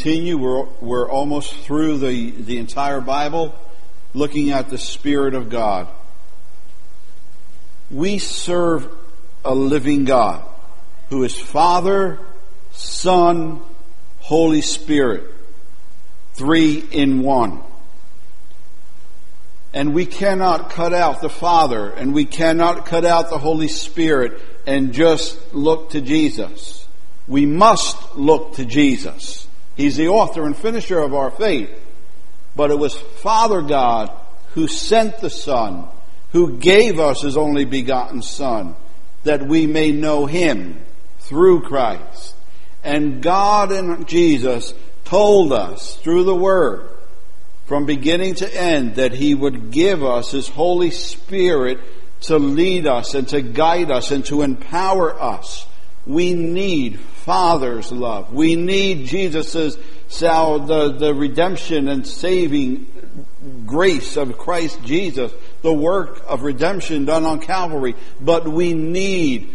continue. We're, we're almost through the, the entire Bible, looking at the Spirit of God. We serve a living God who is Father, Son, Holy Spirit. Three in one. And we cannot cut out the Father and we cannot cut out the Holy Spirit and just look to Jesus. We must look to Jesus. He's the author and finisher of our faith. But it was Father God who sent the Son, who gave us His only begotten Son, that we may know Him through Christ. And God and Jesus told us through the Word from beginning to end that He would give us His Holy Spirit to lead us and to guide us and to empower us. We need Father's love. We need Jesus' the, the redemption and saving grace of Christ Jesus, the work of redemption done on Calvary. But we need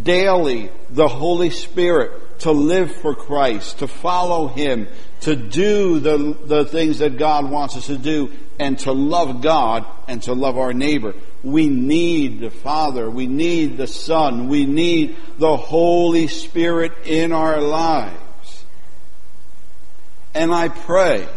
daily the Holy Spirit to live for Christ, to follow Him, to do the, the things that God wants us to do, and to love God and to love our neighbor. We need the Father. We need the Son. We need the Holy Spirit in our lives. And I pray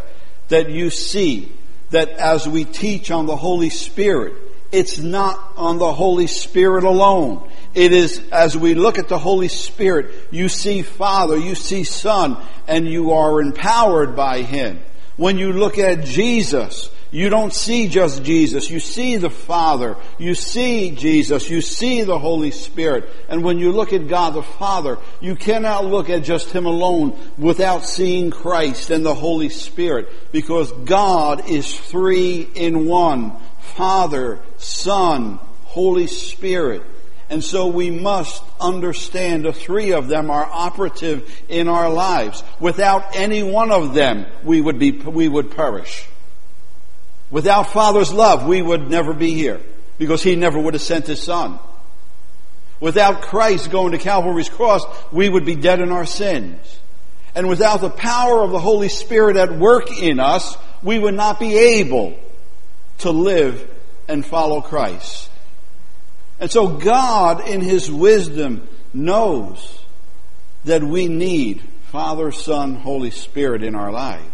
that you see that as we teach on the Holy Spirit, it's not on the Holy Spirit alone. It is as we look at the Holy Spirit, you see Father, you see Son, and you are empowered by Him. When you look at Jesus, you don't see just Jesus. You see the Father. You see Jesus. You see the Holy Spirit. And when you look at God the Father, you cannot look at just Him alone without seeing Christ and the Holy Spirit because God is three in one. Father, Son, Holy Spirit. And so we must understand the three of them are operative in our lives. Without any one of them, we would be, we would perish. Without Father's love, we would never be here because He never would have sent His Son. Without Christ going to Calvary's cross, we would be dead in our sins. And without the power of the Holy Spirit at work in us, we would not be able to live and follow Christ. And so God, in His wisdom, knows that we need Father, Son, Holy Spirit in our lives.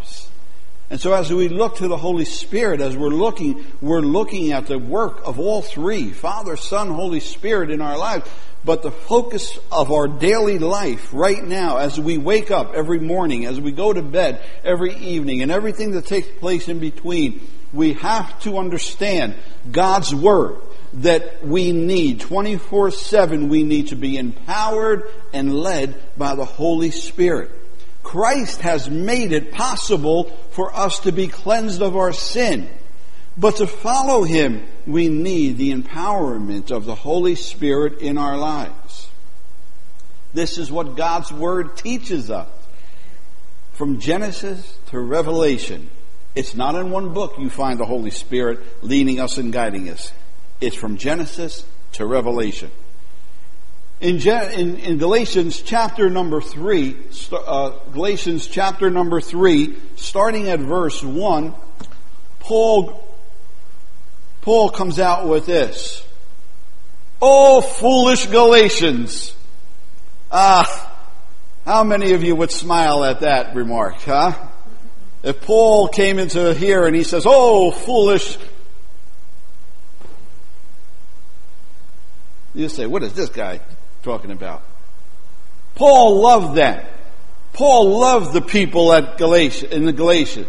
And so as we look to the Holy Spirit, as we're looking, we're looking at the work of all three, Father, Son, Holy Spirit in our lives. But the focus of our daily life right now, as we wake up every morning, as we go to bed every evening, and everything that takes place in between, we have to understand God's Word that we need 24-7. We need to be empowered and led by the Holy Spirit. Christ has made it possible for us to be cleansed of our sin. But to follow Him, we need the empowerment of the Holy Spirit in our lives. This is what God's Word teaches us. From Genesis to Revelation. It's not in one book you find the Holy Spirit leading us and guiding us. It's from Genesis to Revelation. In, in, in, Galatians chapter number three, uh, Galatians chapter number three, starting at verse one, Paul, Paul comes out with this. Oh, foolish Galatians! Ah, how many of you would smile at that remark, huh? If Paul came into here and he says, Oh, foolish You say, what is this guy talking about. Paul loved them. Paul loved the people at Galatia, in the Galatians.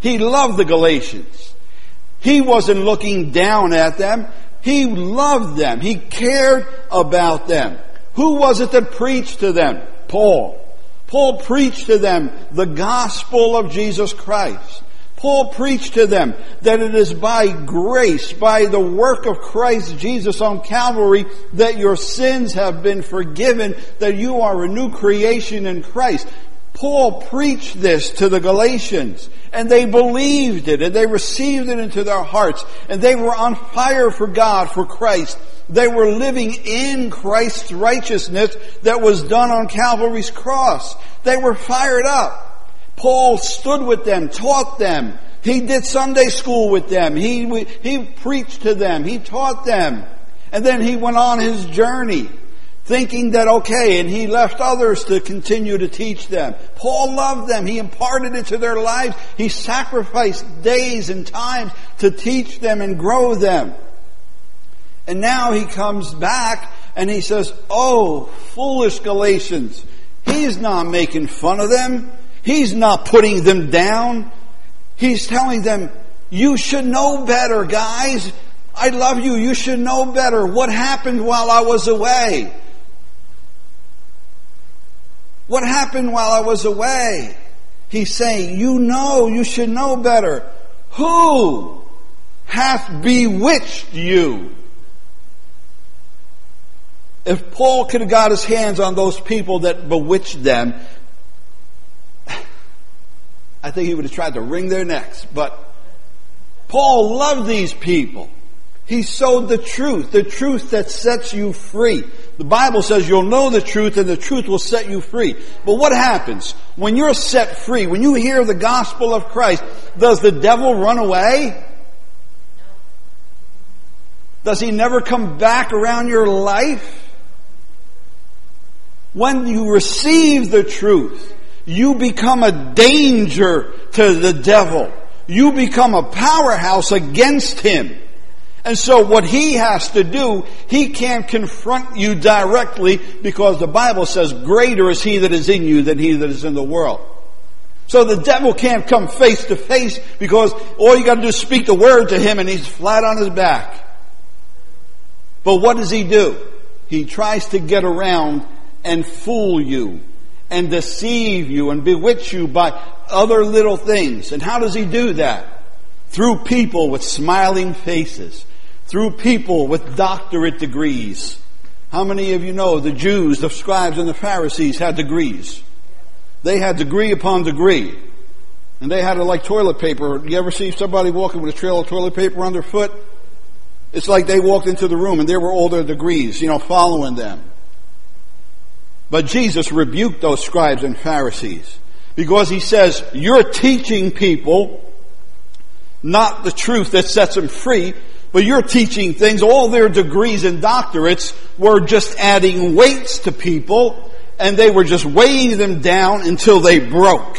He loved the Galatians. He wasn't looking down at them. He loved them. He cared about them. Who was it that preached to them? Paul. Paul preached to them the gospel of Jesus Christ. Paul preached to them that it is by grace, by the work of Christ Jesus on Calvary, that your sins have been forgiven, that you are a new creation in Christ. Paul preached this to the Galatians, and they believed it, and they received it into their hearts, and they were on fire for God, for Christ. They were living in Christ's righteousness that was done on Calvary's cross. They were fired up. Paul stood with them, taught them. He did Sunday school with them. He, he preached to them. He taught them. And then he went on his journey thinking that okay, and he left others to continue to teach them. Paul loved them. He imparted it to their lives. He sacrificed days and times to teach them and grow them. And now he comes back and he says, Oh, foolish Galatians. He's not making fun of them. He's not putting them down. He's telling them, you should know better, guys. I love you. You should know better. What happened while I was away? What happened while I was away? He's saying, you know, you should know better. Who hath bewitched you? If Paul could have got his hands on those people that bewitched them, I think he would have tried to wring their necks. But Paul loved these people. He sowed the truth, the truth that sets you free. The Bible says you'll know the truth and the truth will set you free. But what happens when you're set free, when you hear the gospel of Christ, does the devil run away? Does he never come back around your life? When you receive the truth, you become a danger to the devil. You become a powerhouse against him. And so what he has to do, he can't confront you directly because the Bible says greater is he that is in you than he that is in the world. So the devil can't come face to face because all you gotta do is speak the word to him and he's flat on his back. But what does he do? He tries to get around and fool you and deceive you and bewitch you by other little things. And how does he do that? Through people with smiling faces through people with doctorate degrees. How many of you know the Jews, the scribes and the Pharisees had degrees? They had degree upon degree. And they had it like toilet paper. You ever see somebody walking with a trail of toilet paper underfoot? It's like they walked into the room and there were all their degrees, you know, following them. But Jesus rebuked those scribes and Pharisees because he says, you're teaching people not the truth that sets them free, but you're teaching things, all their degrees and doctorates were just adding weights to people and they were just weighing them down until they broke.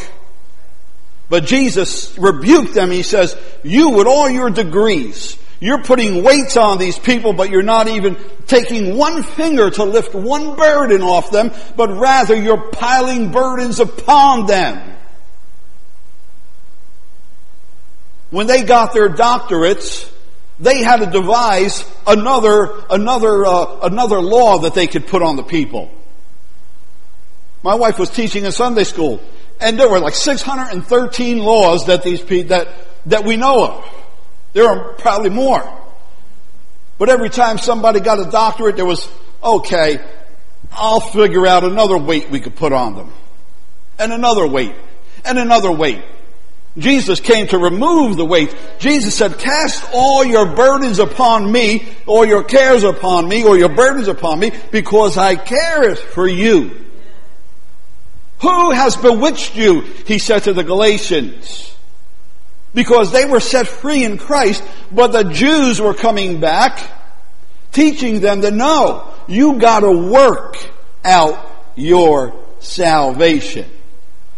But Jesus rebuked them. He says, you with all your degrees, you're putting weights on these people, but you're not even taking one finger to lift one burden off them, but rather you're piling burdens upon them. When they got their doctorates, they had to devise another, another, uh, another law that they could put on the people. My wife was teaching in Sunday school, and there were like 613 laws that these that, that we know of. There are probably more. But every time somebody got a doctorate, there was, okay, I'll figure out another weight we could put on them. And another weight. And another weight. Jesus came to remove the weight. Jesus said, cast all your burdens upon me, or your cares upon me, or your burdens upon me, because I care for you. Who has bewitched you? He said to the Galatians. Because they were set free in Christ, but the Jews were coming back, teaching them that no, you gotta work out your salvation.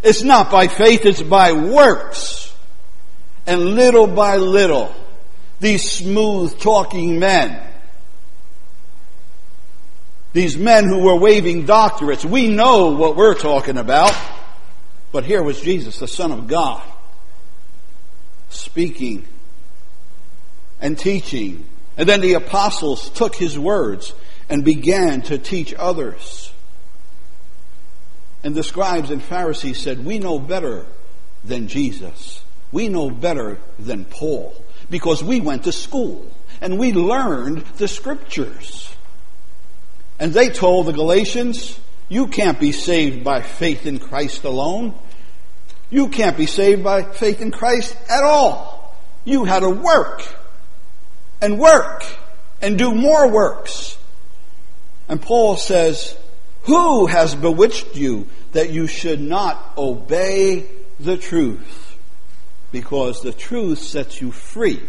It's not by faith, it's by works. And little by little, these smooth talking men, these men who were waving doctorates, we know what we're talking about. But here was Jesus, the Son of God, speaking and teaching. And then the apostles took his words and began to teach others. And the scribes and Pharisees said, we know better than Jesus. We know better than Paul because we went to school and we learned the scriptures. And they told the Galatians, you can't be saved by faith in Christ alone. You can't be saved by faith in Christ at all. You had to work and work and do more works. And Paul says, who has bewitched you that you should not obey the truth because the truth sets you free.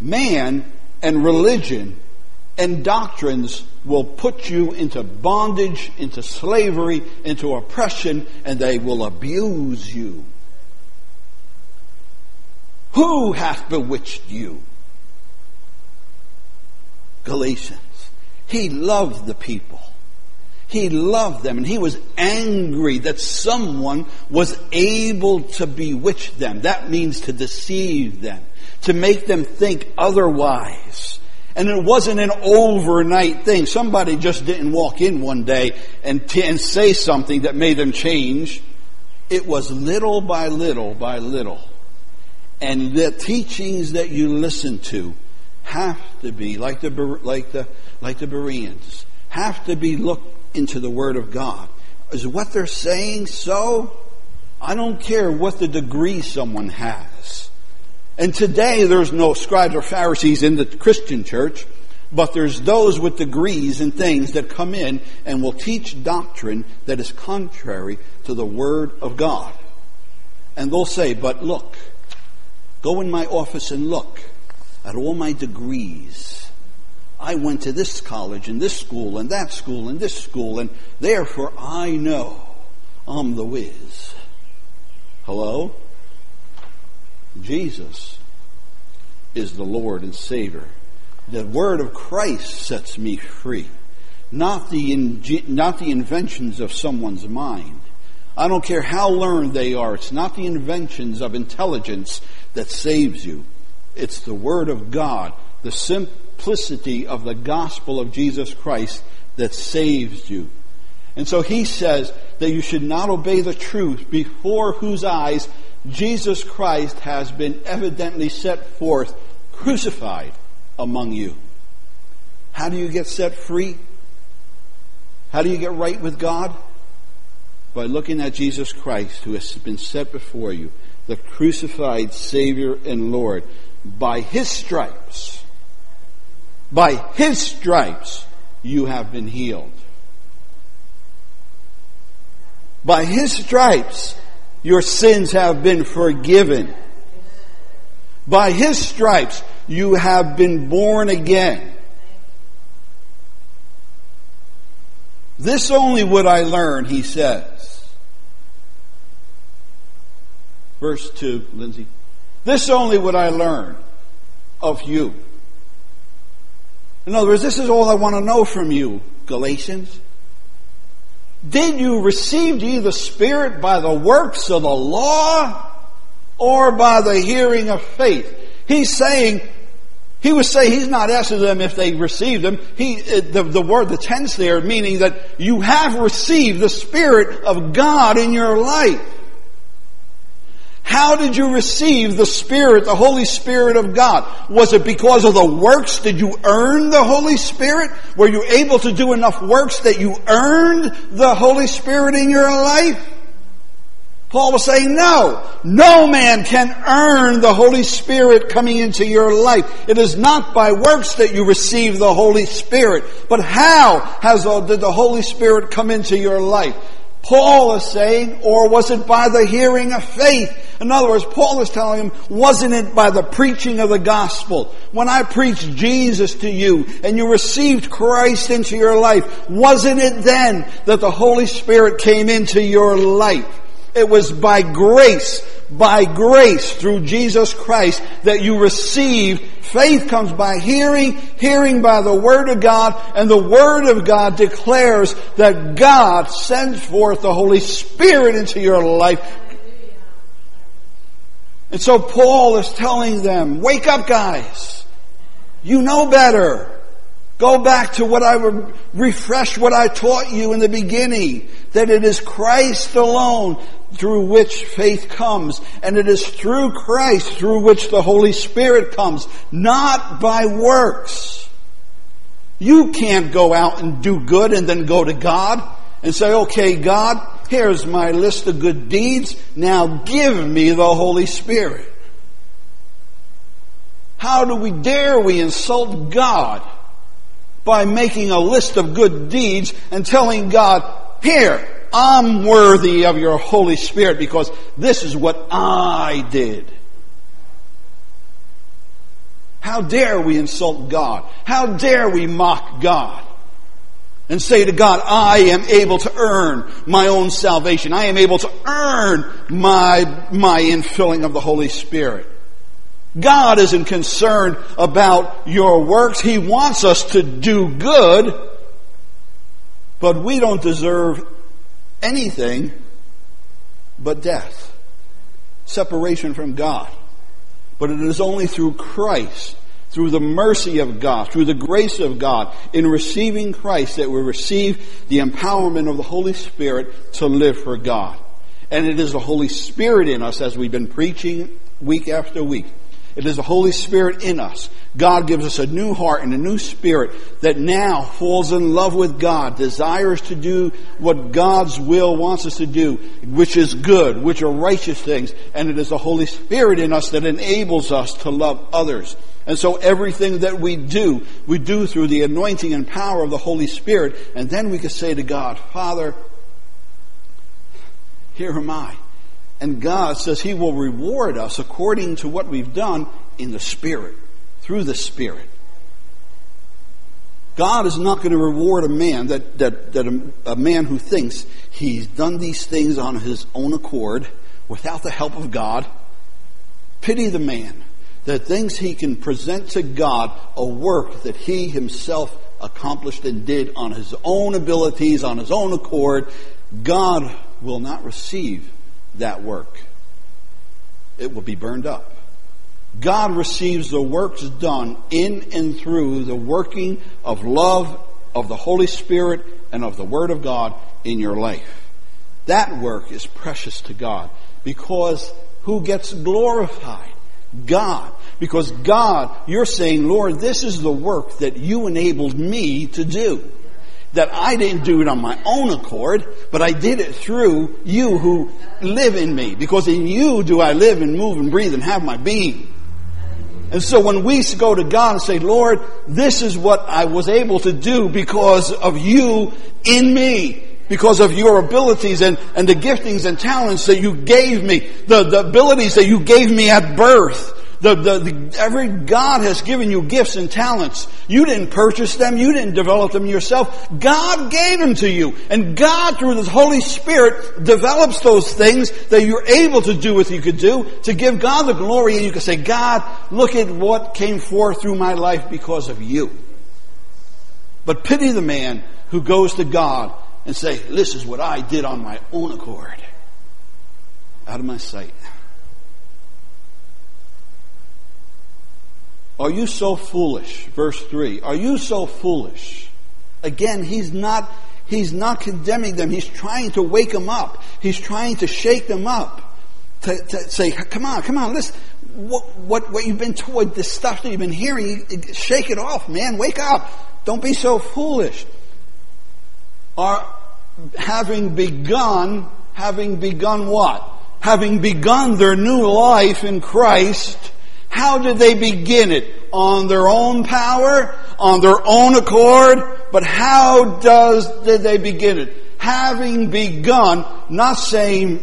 Man and religion and doctrines will put you into bondage, into slavery, into oppression, and they will abuse you. Who hath bewitched you? Galatians. He loved the people. He loved them and he was angry that someone was able to bewitch them. That means to deceive them, to make them think otherwise. And it wasn't an overnight thing. Somebody just didn't walk in one day and, t- and say something that made them change. It was little by little by little. And the teachings that you listen to have to be, like the, like the, like the Bereans, have to be looked into the Word of God. Is what they're saying so? I don't care what the degree someone has. And today there's no scribes or Pharisees in the Christian church, but there's those with degrees and things that come in and will teach doctrine that is contrary to the Word of God. And they'll say, but look, go in my office and look at all my degrees I went to this college and this school and that school and this school, and therefore I know I'm the whiz. Hello? Jesus is the Lord and Savior. The word of Christ sets me free, not the, not the inventions of someone's mind. I don't care how learned they are. It's not the inventions of intelligence that saves you. It's the Word of God, the simplicity of the gospel of Jesus Christ that saves you. And so he says that you should not obey the truth before whose eyes Jesus Christ has been evidently set forth, crucified among you. How do you get set free? How do you get right with God? By looking at Jesus Christ, who has been set before you, the crucified Savior and Lord. By His stripes, by his stripes you have been healed. By his stripes your sins have been forgiven. By his stripes you have been born again. This only would I learn, he says. Verse 2, Lindsay. This only would I learn of you in other words, this is all I want to know from you, Galatians. Did you receive ye the Spirit by the works of the law or by the hearing of faith? He's saying, he was saying, he's not asking them if they received them. He, uh, the, the word, the tense there, meaning that you have received the Spirit of God in your life. How did you receive the Spirit, the Holy Spirit of God? Was it because of the works? Did you earn the Holy Spirit? Were you able to do enough works that you earned the Holy Spirit in your life? Paul was saying, no, no man can earn the Holy Spirit coming into your life. It is not by works that you receive the Holy Spirit, but how has uh, did the Holy Spirit come into your life? Paul is saying, or was it by the hearing of faith? In other words, Paul is telling him, wasn't it by the preaching of the gospel? When I preached Jesus to you and you received Christ into your life, wasn't it then that the Holy Spirit came into your life? It was by grace, by grace through Jesus Christ that you received. Faith comes by hearing, hearing by the Word of God, and the Word of God declares that God sends forth the Holy Spirit into your life and so Paul is telling them, wake up guys. You know better. Go back to what I would refresh what I taught you in the beginning, that it is Christ alone through which faith comes, and it is through Christ through which the Holy Spirit comes, not by works. You can't go out and do good and then go to God and say, okay, God, Here's my list of good deeds. Now give me the Holy Spirit. How do we dare we insult God by making a list of good deeds and telling God, here, I'm worthy of your Holy Spirit because this is what I did. How dare we insult God? How dare we mock God? And say to God, I am able to earn my own salvation. I am able to earn my, my infilling of the Holy Spirit. God isn't concerned about your works. He wants us to do good, but we don't deserve anything but death, separation from God. But it is only through Christ, through the mercy of God, through the grace of God, in receiving Christ that we receive the empowerment of the Holy Spirit to live for God. And it is the Holy Spirit in us as we've been preaching week after week it is the Holy Spirit in us. God gives us a new heart and a new spirit that now falls in love with God, desires to do what God's will wants us to do, which is good, which are righteous things. And it is the Holy Spirit in us that enables us to love others. And so everything that we do, we do through the anointing and power of the Holy Spirit. And then we can say to God, Father, here am I. And God says He will reward us according to what we've done in the Spirit, through the Spirit. God is not going to reward a man that, that, that a, a man who thinks he's done these things on his own accord without the help of God. Pity the man that thinks he can present to God a work that he himself accomplished and did on his own abilities, on his own accord. God will not receive that work. It will be burned up. God receives the works done in and through the working of love of the Holy Spirit and of the Word of God in your life. That work is precious to God because who gets glorified? God. Because God, you're saying, Lord, this is the work that you enabled me to do that I didn't do it on my own accord, but I did it through you who live in me. Because in you do I live and move and breathe and have my being. And so when we go to God and say, Lord, this is what I was able to do because of you in me, because of your abilities and, and the giftings and talents that you gave me, the, the abilities that you gave me at birth, the, the, the, every God has given you gifts and talents. You didn't purchase them. You didn't develop them yourself. God gave them to you. And God, through the Holy Spirit, develops those things that you're able to do what you could do to give God the glory. And you can say, God, look at what came forth through my life because of you. But pity the man who goes to God and say, this is what I did on my own accord. Out of my sight. Are you so foolish? Verse 3. Are you so foolish? Again, he's not, he's not condemning them. He's trying to wake them up. He's trying to shake them up. To, to say, come on, come on, listen. What, what, what you've been told, this stuff that you've been hearing, shake it off, man. Wake up. Don't be so foolish. Are, having begun, having begun what? Having begun their new life in Christ, how did they begin it? On their own power? On their own accord? But how does, did they begin it? Having begun, not saying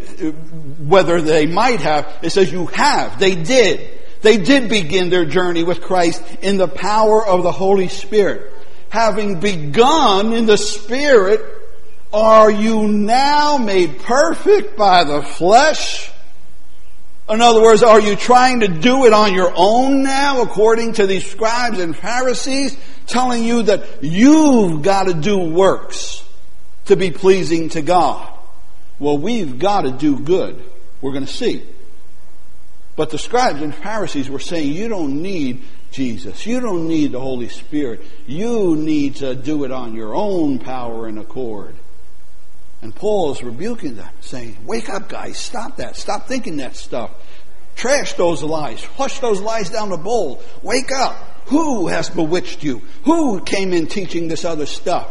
whether they might have, it says you have. They did. They did begin their journey with Christ in the power of the Holy Spirit. Having begun in the Spirit, are you now made perfect by the flesh? In other words, are you trying to do it on your own now, according to these scribes and Pharisees, telling you that you've got to do works to be pleasing to God? Well, we've got to do good. We're going to see. But the scribes and Pharisees were saying, you don't need Jesus. You don't need the Holy Spirit. You need to do it on your own power and accord. And Paul is rebuking them, saying, Wake up, guys. Stop that. Stop thinking that stuff. Trash those lies. Flush those lies down the bowl. Wake up. Who has bewitched you? Who came in teaching this other stuff?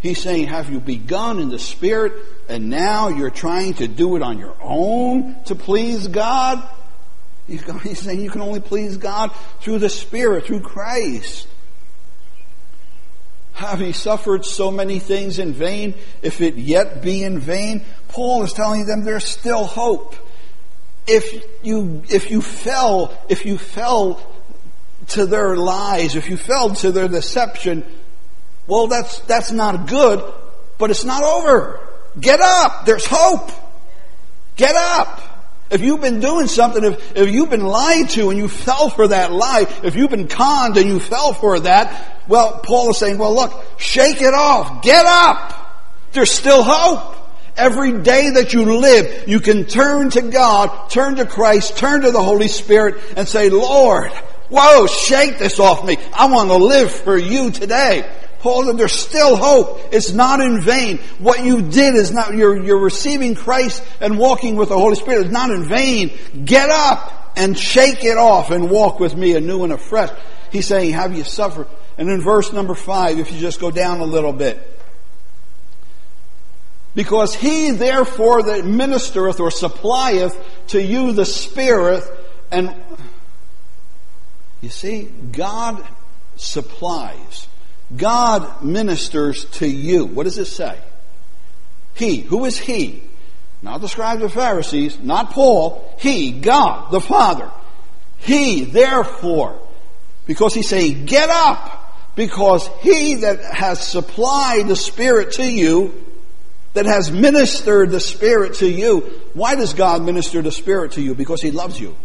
He's saying, Have you begun in the Spirit and now you're trying to do it on your own to please God? He's saying you can only please God through the Spirit, through Christ. Have ye suffered so many things in vain, if it yet be in vain? Paul is telling them there's still hope. If you, if you fell, if you fell to their lies, if you fell to their deception, well, that's, that's not good, but it's not over. Get up. There's hope. Get up. If you've been doing something, if, if you've been lied to and you fell for that lie, if you've been conned and you fell for that, well, Paul is saying, well, look, shake it off. Get up. There's still hope. Every day that you live, you can turn to God, turn to Christ, turn to the Holy Spirit and say, Lord, whoa, shake this off me. I want to live for you today. Paul said there's still hope. It's not in vain. What you did is not, you're, you're receiving Christ and walking with the Holy Spirit is not in vain. Get up and shake it off and walk with me anew and afresh. He's saying, have you suffered? And in verse number five, if you just go down a little bit, because he therefore that ministereth or supplieth to you the Spirit and you see, God supplies. God ministers to you. What does it say? He. Who is He? Not the scribes and Pharisees, not Paul. He, God, the Father. He, therefore, because He's saying, get up, because He that has supplied the Spirit to you, that has ministered the Spirit to you, why does God minister the Spirit to you? Because He loves you.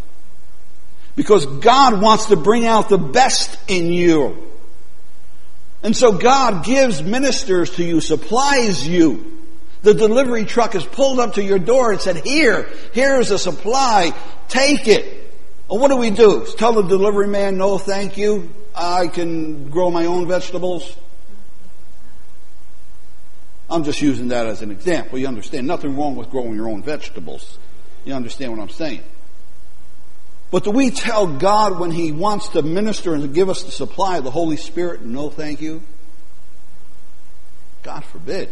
Because God wants to bring out the best in you. And so God gives ministers to you, supplies you. The delivery truck is pulled up to your door and said, here, here's a supply, take it. Well, what do we do? Tell the delivery man, no thank you, I can grow my own vegetables. I'm just using that as an example. You understand? Nothing wrong with growing your own vegetables. You understand what I'm saying? But do we tell God when He wants to minister and give us the supply of the Holy Spirit, no thank you? God forbid.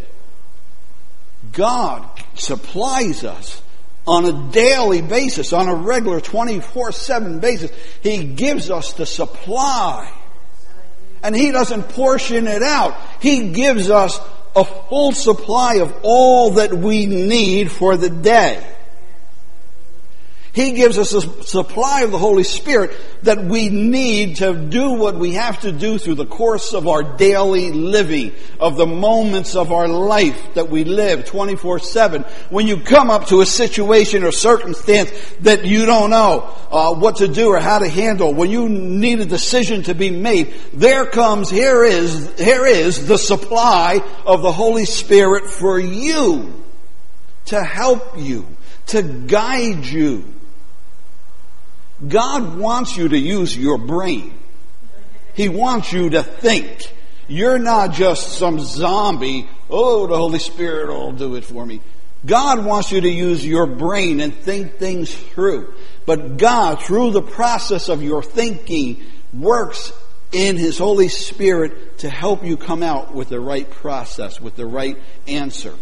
God supplies us on a daily basis, on a regular 24-7 basis. He gives us the supply. And He doesn't portion it out. He gives us a full supply of all that we need for the day. He gives us a supply of the Holy Spirit that we need to do what we have to do through the course of our daily living, of the moments of our life that we live 24-7. When you come up to a situation or circumstance that you don't know uh, what to do or how to handle, when you need a decision to be made, there comes, here is, here is the supply of the Holy Spirit for you to help you, to guide you God wants you to use your brain. He wants you to think. You're not just some zombie, oh, the Holy Spirit will do it for me. God wants you to use your brain and think things through. But God, through the process of your thinking, works in His Holy Spirit to help you come out with the right process, with the right answer.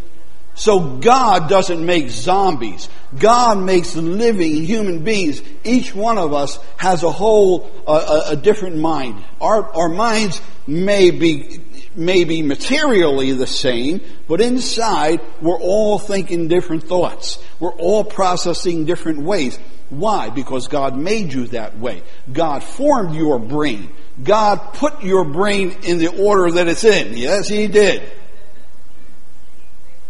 So God doesn't make zombies. God makes living human beings. Each one of us has a whole, uh, a, a different mind. Our, our minds may be, may be materially the same, but inside we're all thinking different thoughts. We're all processing different ways. Why? Because God made you that way. God formed your brain. God put your brain in the order that it's in. Yes, He did.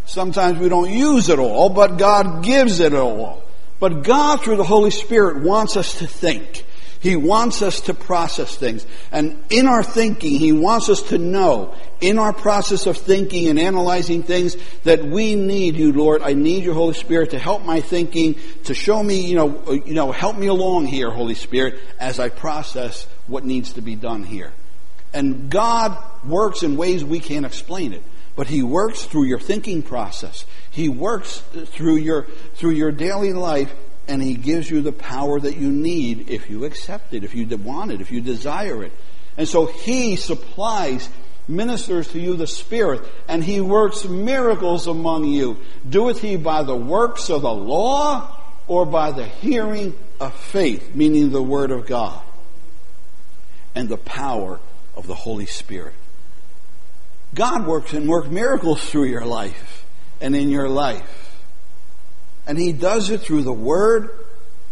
Sometimes we don't use it all, but God gives it all. But God, through the Holy Spirit, wants us to think. He wants us to process things. And in our thinking, He wants us to know, in our process of thinking and analyzing things, that we need you, Lord. I need your Holy Spirit to help my thinking, to show me, you know, uh, you know, help me along here, Holy Spirit, as I process what needs to be done here. And God works in ways we can't explain it but he works through your thinking process. He works through your, through your daily life and he gives you the power that you need if you accept it, if you want it, if you desire it. And so he supplies, ministers to you the Spirit, and he works miracles among you. Doeth he by the works of the law or by the hearing of faith, meaning the Word of God, and the power of the Holy Spirit. God works and works miracles through your life and in your life. And He does it through the Word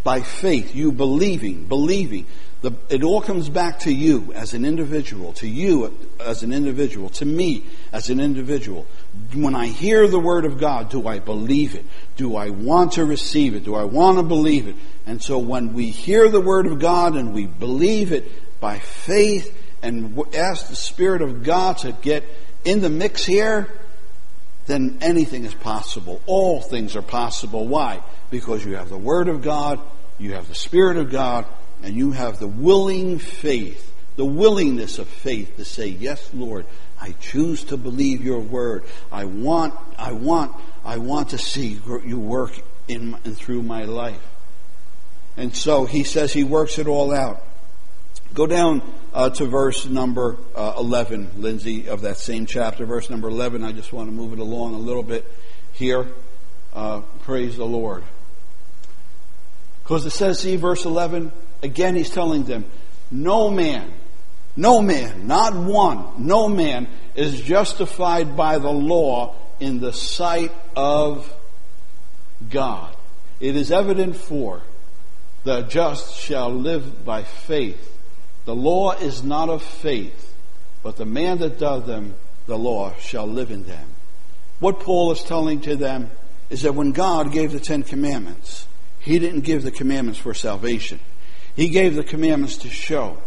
by faith, you believing, believing. The, it all comes back to you as an individual, to you as an individual, to me as an individual. When I hear the Word of God, do I believe it? Do I want to receive it? Do I want to believe it? And so when we hear the Word of God and we believe it by faith and ask the Spirit of God to get in the mix here, then anything is possible. All things are possible. Why? Because you have the Word of God, you have the Spirit of God, and you have the willing faith, the willingness of faith to say, Yes, Lord, I choose to believe your word. I want, I want, I want to see you work in and through my life. And so he says he works it all out. Go down uh, to verse number uh, 11, Lindsay, of that same chapter, verse number 11. I just want to move it along a little bit here. Uh, praise the Lord. Because it says, see, verse 11, Again, he's telling them, no man, no man, not one, no man is justified by the law in the sight of God. It is evident for the just shall live by faith. The law is not of faith, but the man that doth them, the law shall live in them. What Paul is telling to them is that when God gave the Ten Commandments, he didn't give the commandments for salvation. He gave the commandments to show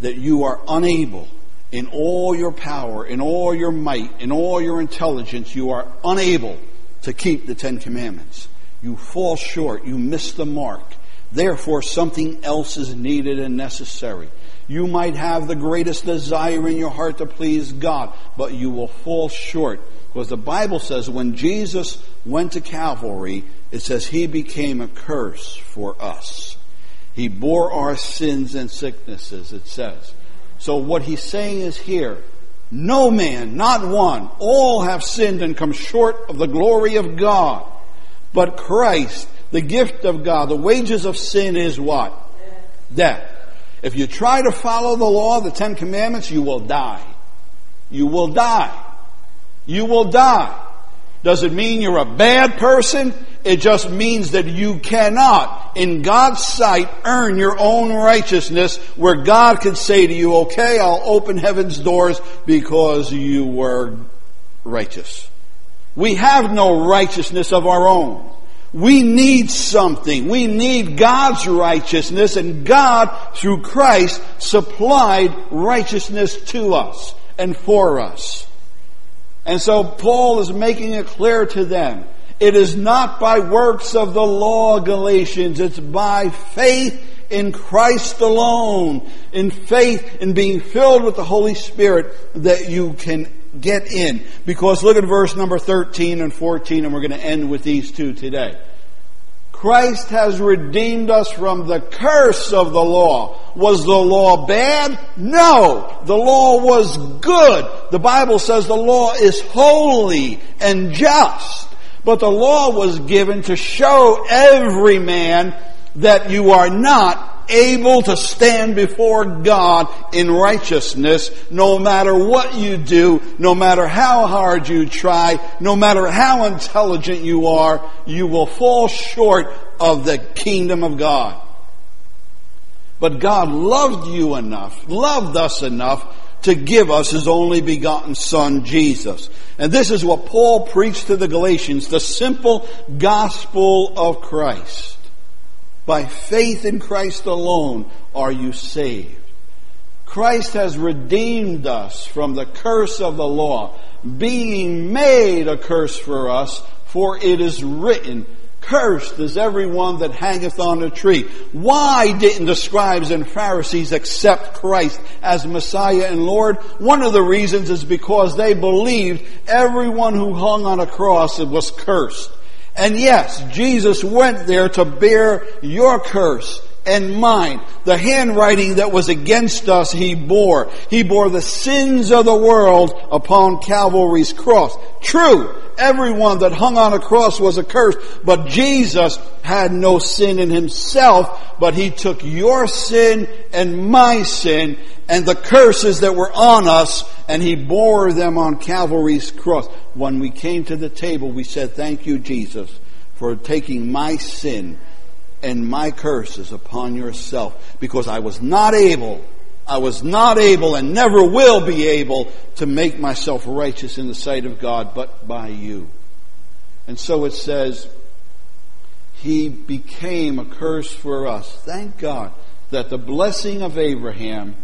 that you are unable in all your power, in all your might, in all your intelligence, you are unable to keep the Ten Commandments. You fall short. You miss the mark. Therefore, something else is needed and necessary. You might have the greatest desire in your heart to please God, but you will fall short. Because the Bible says when Jesus went to Calvary, it says he became a curse for us. He bore our sins and sicknesses, it says. So what he's saying is here, no man, not one, all have sinned and come short of the glory of God. But Christ, the gift of God, the wages of sin is what? Death. If you try to follow the law, the Ten Commandments, you will die. You will die. You will die. Does it mean you're a bad person? It just means that you cannot, in God's sight, earn your own righteousness where God could say to you, okay, I'll open heaven's doors because you were righteous. We have no righteousness of our own. We need something. We need God's righteousness and God, through Christ, supplied righteousness to us and for us. And so Paul is making it clear to them. It is not by works of the law, Galatians. It's by faith in Christ alone, in faith in being filled with the Holy Spirit that you can get in. Because look at verse number 13 and 14 and we're going to end with these two today. Christ has redeemed us from the curse of the law. Was the law bad? No. The law was good. The Bible says the law is holy and just. But the law was given to show every man that you are not able to stand before God in righteousness no matter what you do, no matter how hard you try, no matter how intelligent you are, you will fall short of the kingdom of God. But God loved you enough, loved us enough to give us his only begotten son, Jesus. And this is what Paul preached to the Galatians, the simple gospel of Christ. By faith in Christ alone are you saved. Christ has redeemed us from the curse of the law, being made a curse for us, for it is written, Cursed is everyone that hangeth on a tree. Why didn't the scribes and Pharisees accept Christ as Messiah and Lord? One of the reasons is because they believed everyone who hung on a cross was cursed. And yes, Jesus went there to bear your curse and mine. The handwriting that was against us he bore. He bore the sins of the world upon Calvary's cross. True, everyone that hung on a cross was accursed, but Jesus had no sin in himself, but he took your sin and my sin and the curses that were on us and he bore them on Calvary's cross. When we came to the table, we said, thank you, Jesus, for taking my sin and my curse is upon yourself because I was not able I was not able and never will be able to make myself righteous in the sight of God, but by you. And so it says, He became a curse for us. Thank God that the blessing of Abraham,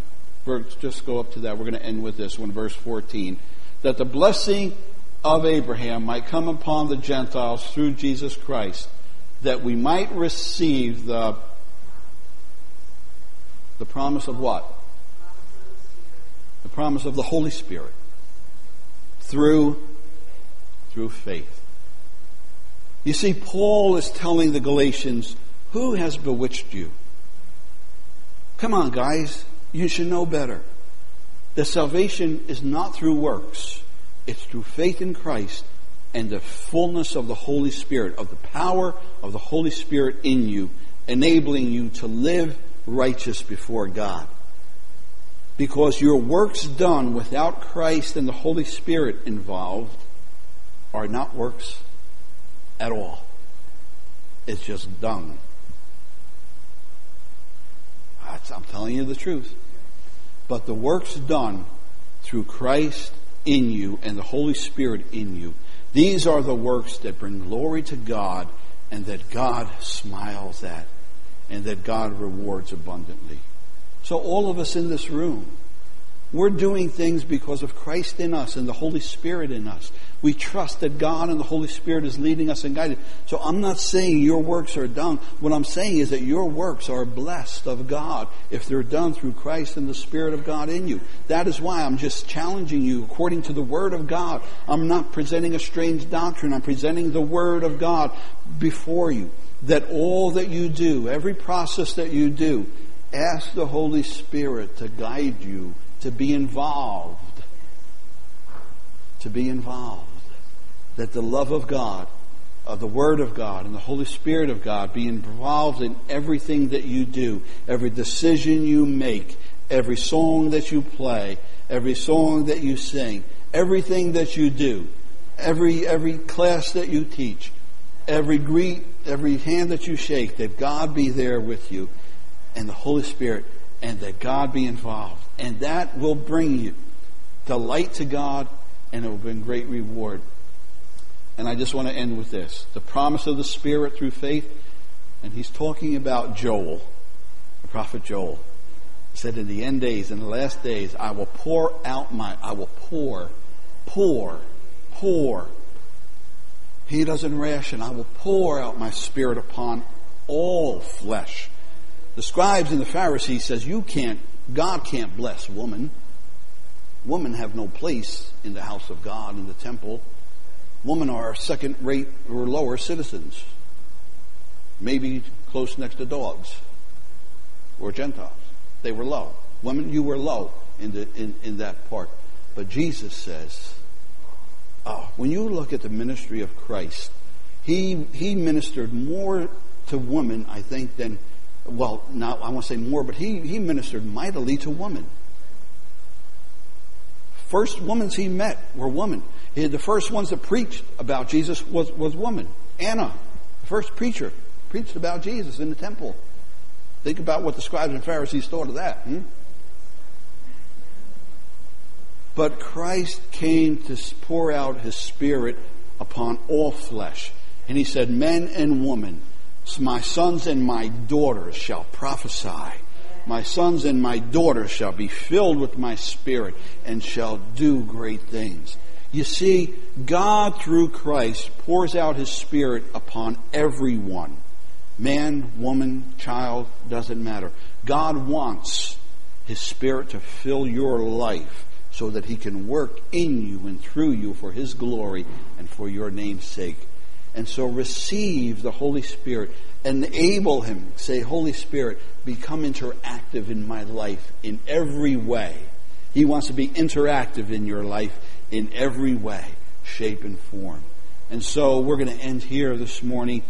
just go up to that, we're going to end with this one, verse 14, that the blessing of Abraham might come upon the Gentiles through Jesus Christ, that we might receive the, the promise of what? the promise of the Holy Spirit through, through faith. You see, Paul is telling the Galatians, who has bewitched you? Come on, guys. You should know better. The salvation is not through works. It's through faith in Christ and the fullness of the Holy Spirit, of the power of the Holy Spirit in you, enabling you to live righteous before God because your works done without Christ and the Holy Spirit involved are not works at all. It's just dung. I'm telling you the truth. But the works done through Christ in you and the Holy Spirit in you, these are the works that bring glory to God and that God smiles at and that God rewards abundantly. So all of us in this room, we're doing things because of Christ in us and the Holy Spirit in us. We trust that God and the Holy Spirit is leading us and guiding. So I'm not saying your works are done. What I'm saying is that your works are blessed of God if they're done through Christ and the Spirit of God in you. That is why I'm just challenging you according to the Word of God. I'm not presenting a strange doctrine. I'm presenting the Word of God before you. That all that you do, every process that you do, Ask the Holy Spirit to guide you, to be involved. To be involved. That the love of God, of the Word of God, and the Holy Spirit of God be involved in everything that you do, every decision you make, every song that you play, every song that you sing, everything that you do, every, every class that you teach, every greet, every hand that you shake, that God be there with you and the Holy Spirit and that God be involved. And that will bring you delight to God and it will bring great reward. And I just want to end with this. The promise of the Spirit through faith. And he's talking about Joel, the prophet Joel. He said, in the end days, in the last days, I will pour out my, I will pour, pour, pour. He doesn't ration. I will pour out my spirit upon all flesh. The scribes and the Pharisees says you can't, God can't bless woman. Women have no place in the house of God, in the temple. Women are second rate or lower citizens. Maybe close next to dogs or Gentiles. They were low. Women, you were low in, the, in, in that part. But Jesus says, oh, when you look at the ministry of Christ, he, he ministered more to women, I think, than well, not, I won't say more, but he, he ministered mightily to women. First women he met were women. He, the first ones that preached about Jesus was, was woman. Anna, the first preacher, preached about Jesus in the temple. Think about what the scribes and Pharisees thought of that. Hmm? But Christ came to pour out his spirit upon all flesh. And he said, men and women, my sons and my daughters shall prophesy. My sons and my daughters shall be filled with my spirit and shall do great things. You see, God through Christ pours out his spirit upon everyone. Man, woman, child, doesn't matter. God wants his spirit to fill your life so that he can work in you and through you for his glory and for your name's sake. And so receive the Holy Spirit. Enable Him. Say, Holy Spirit, become interactive in my life in every way. He wants to be interactive in your life in every way, shape, and form. And so we're going to end here this morning.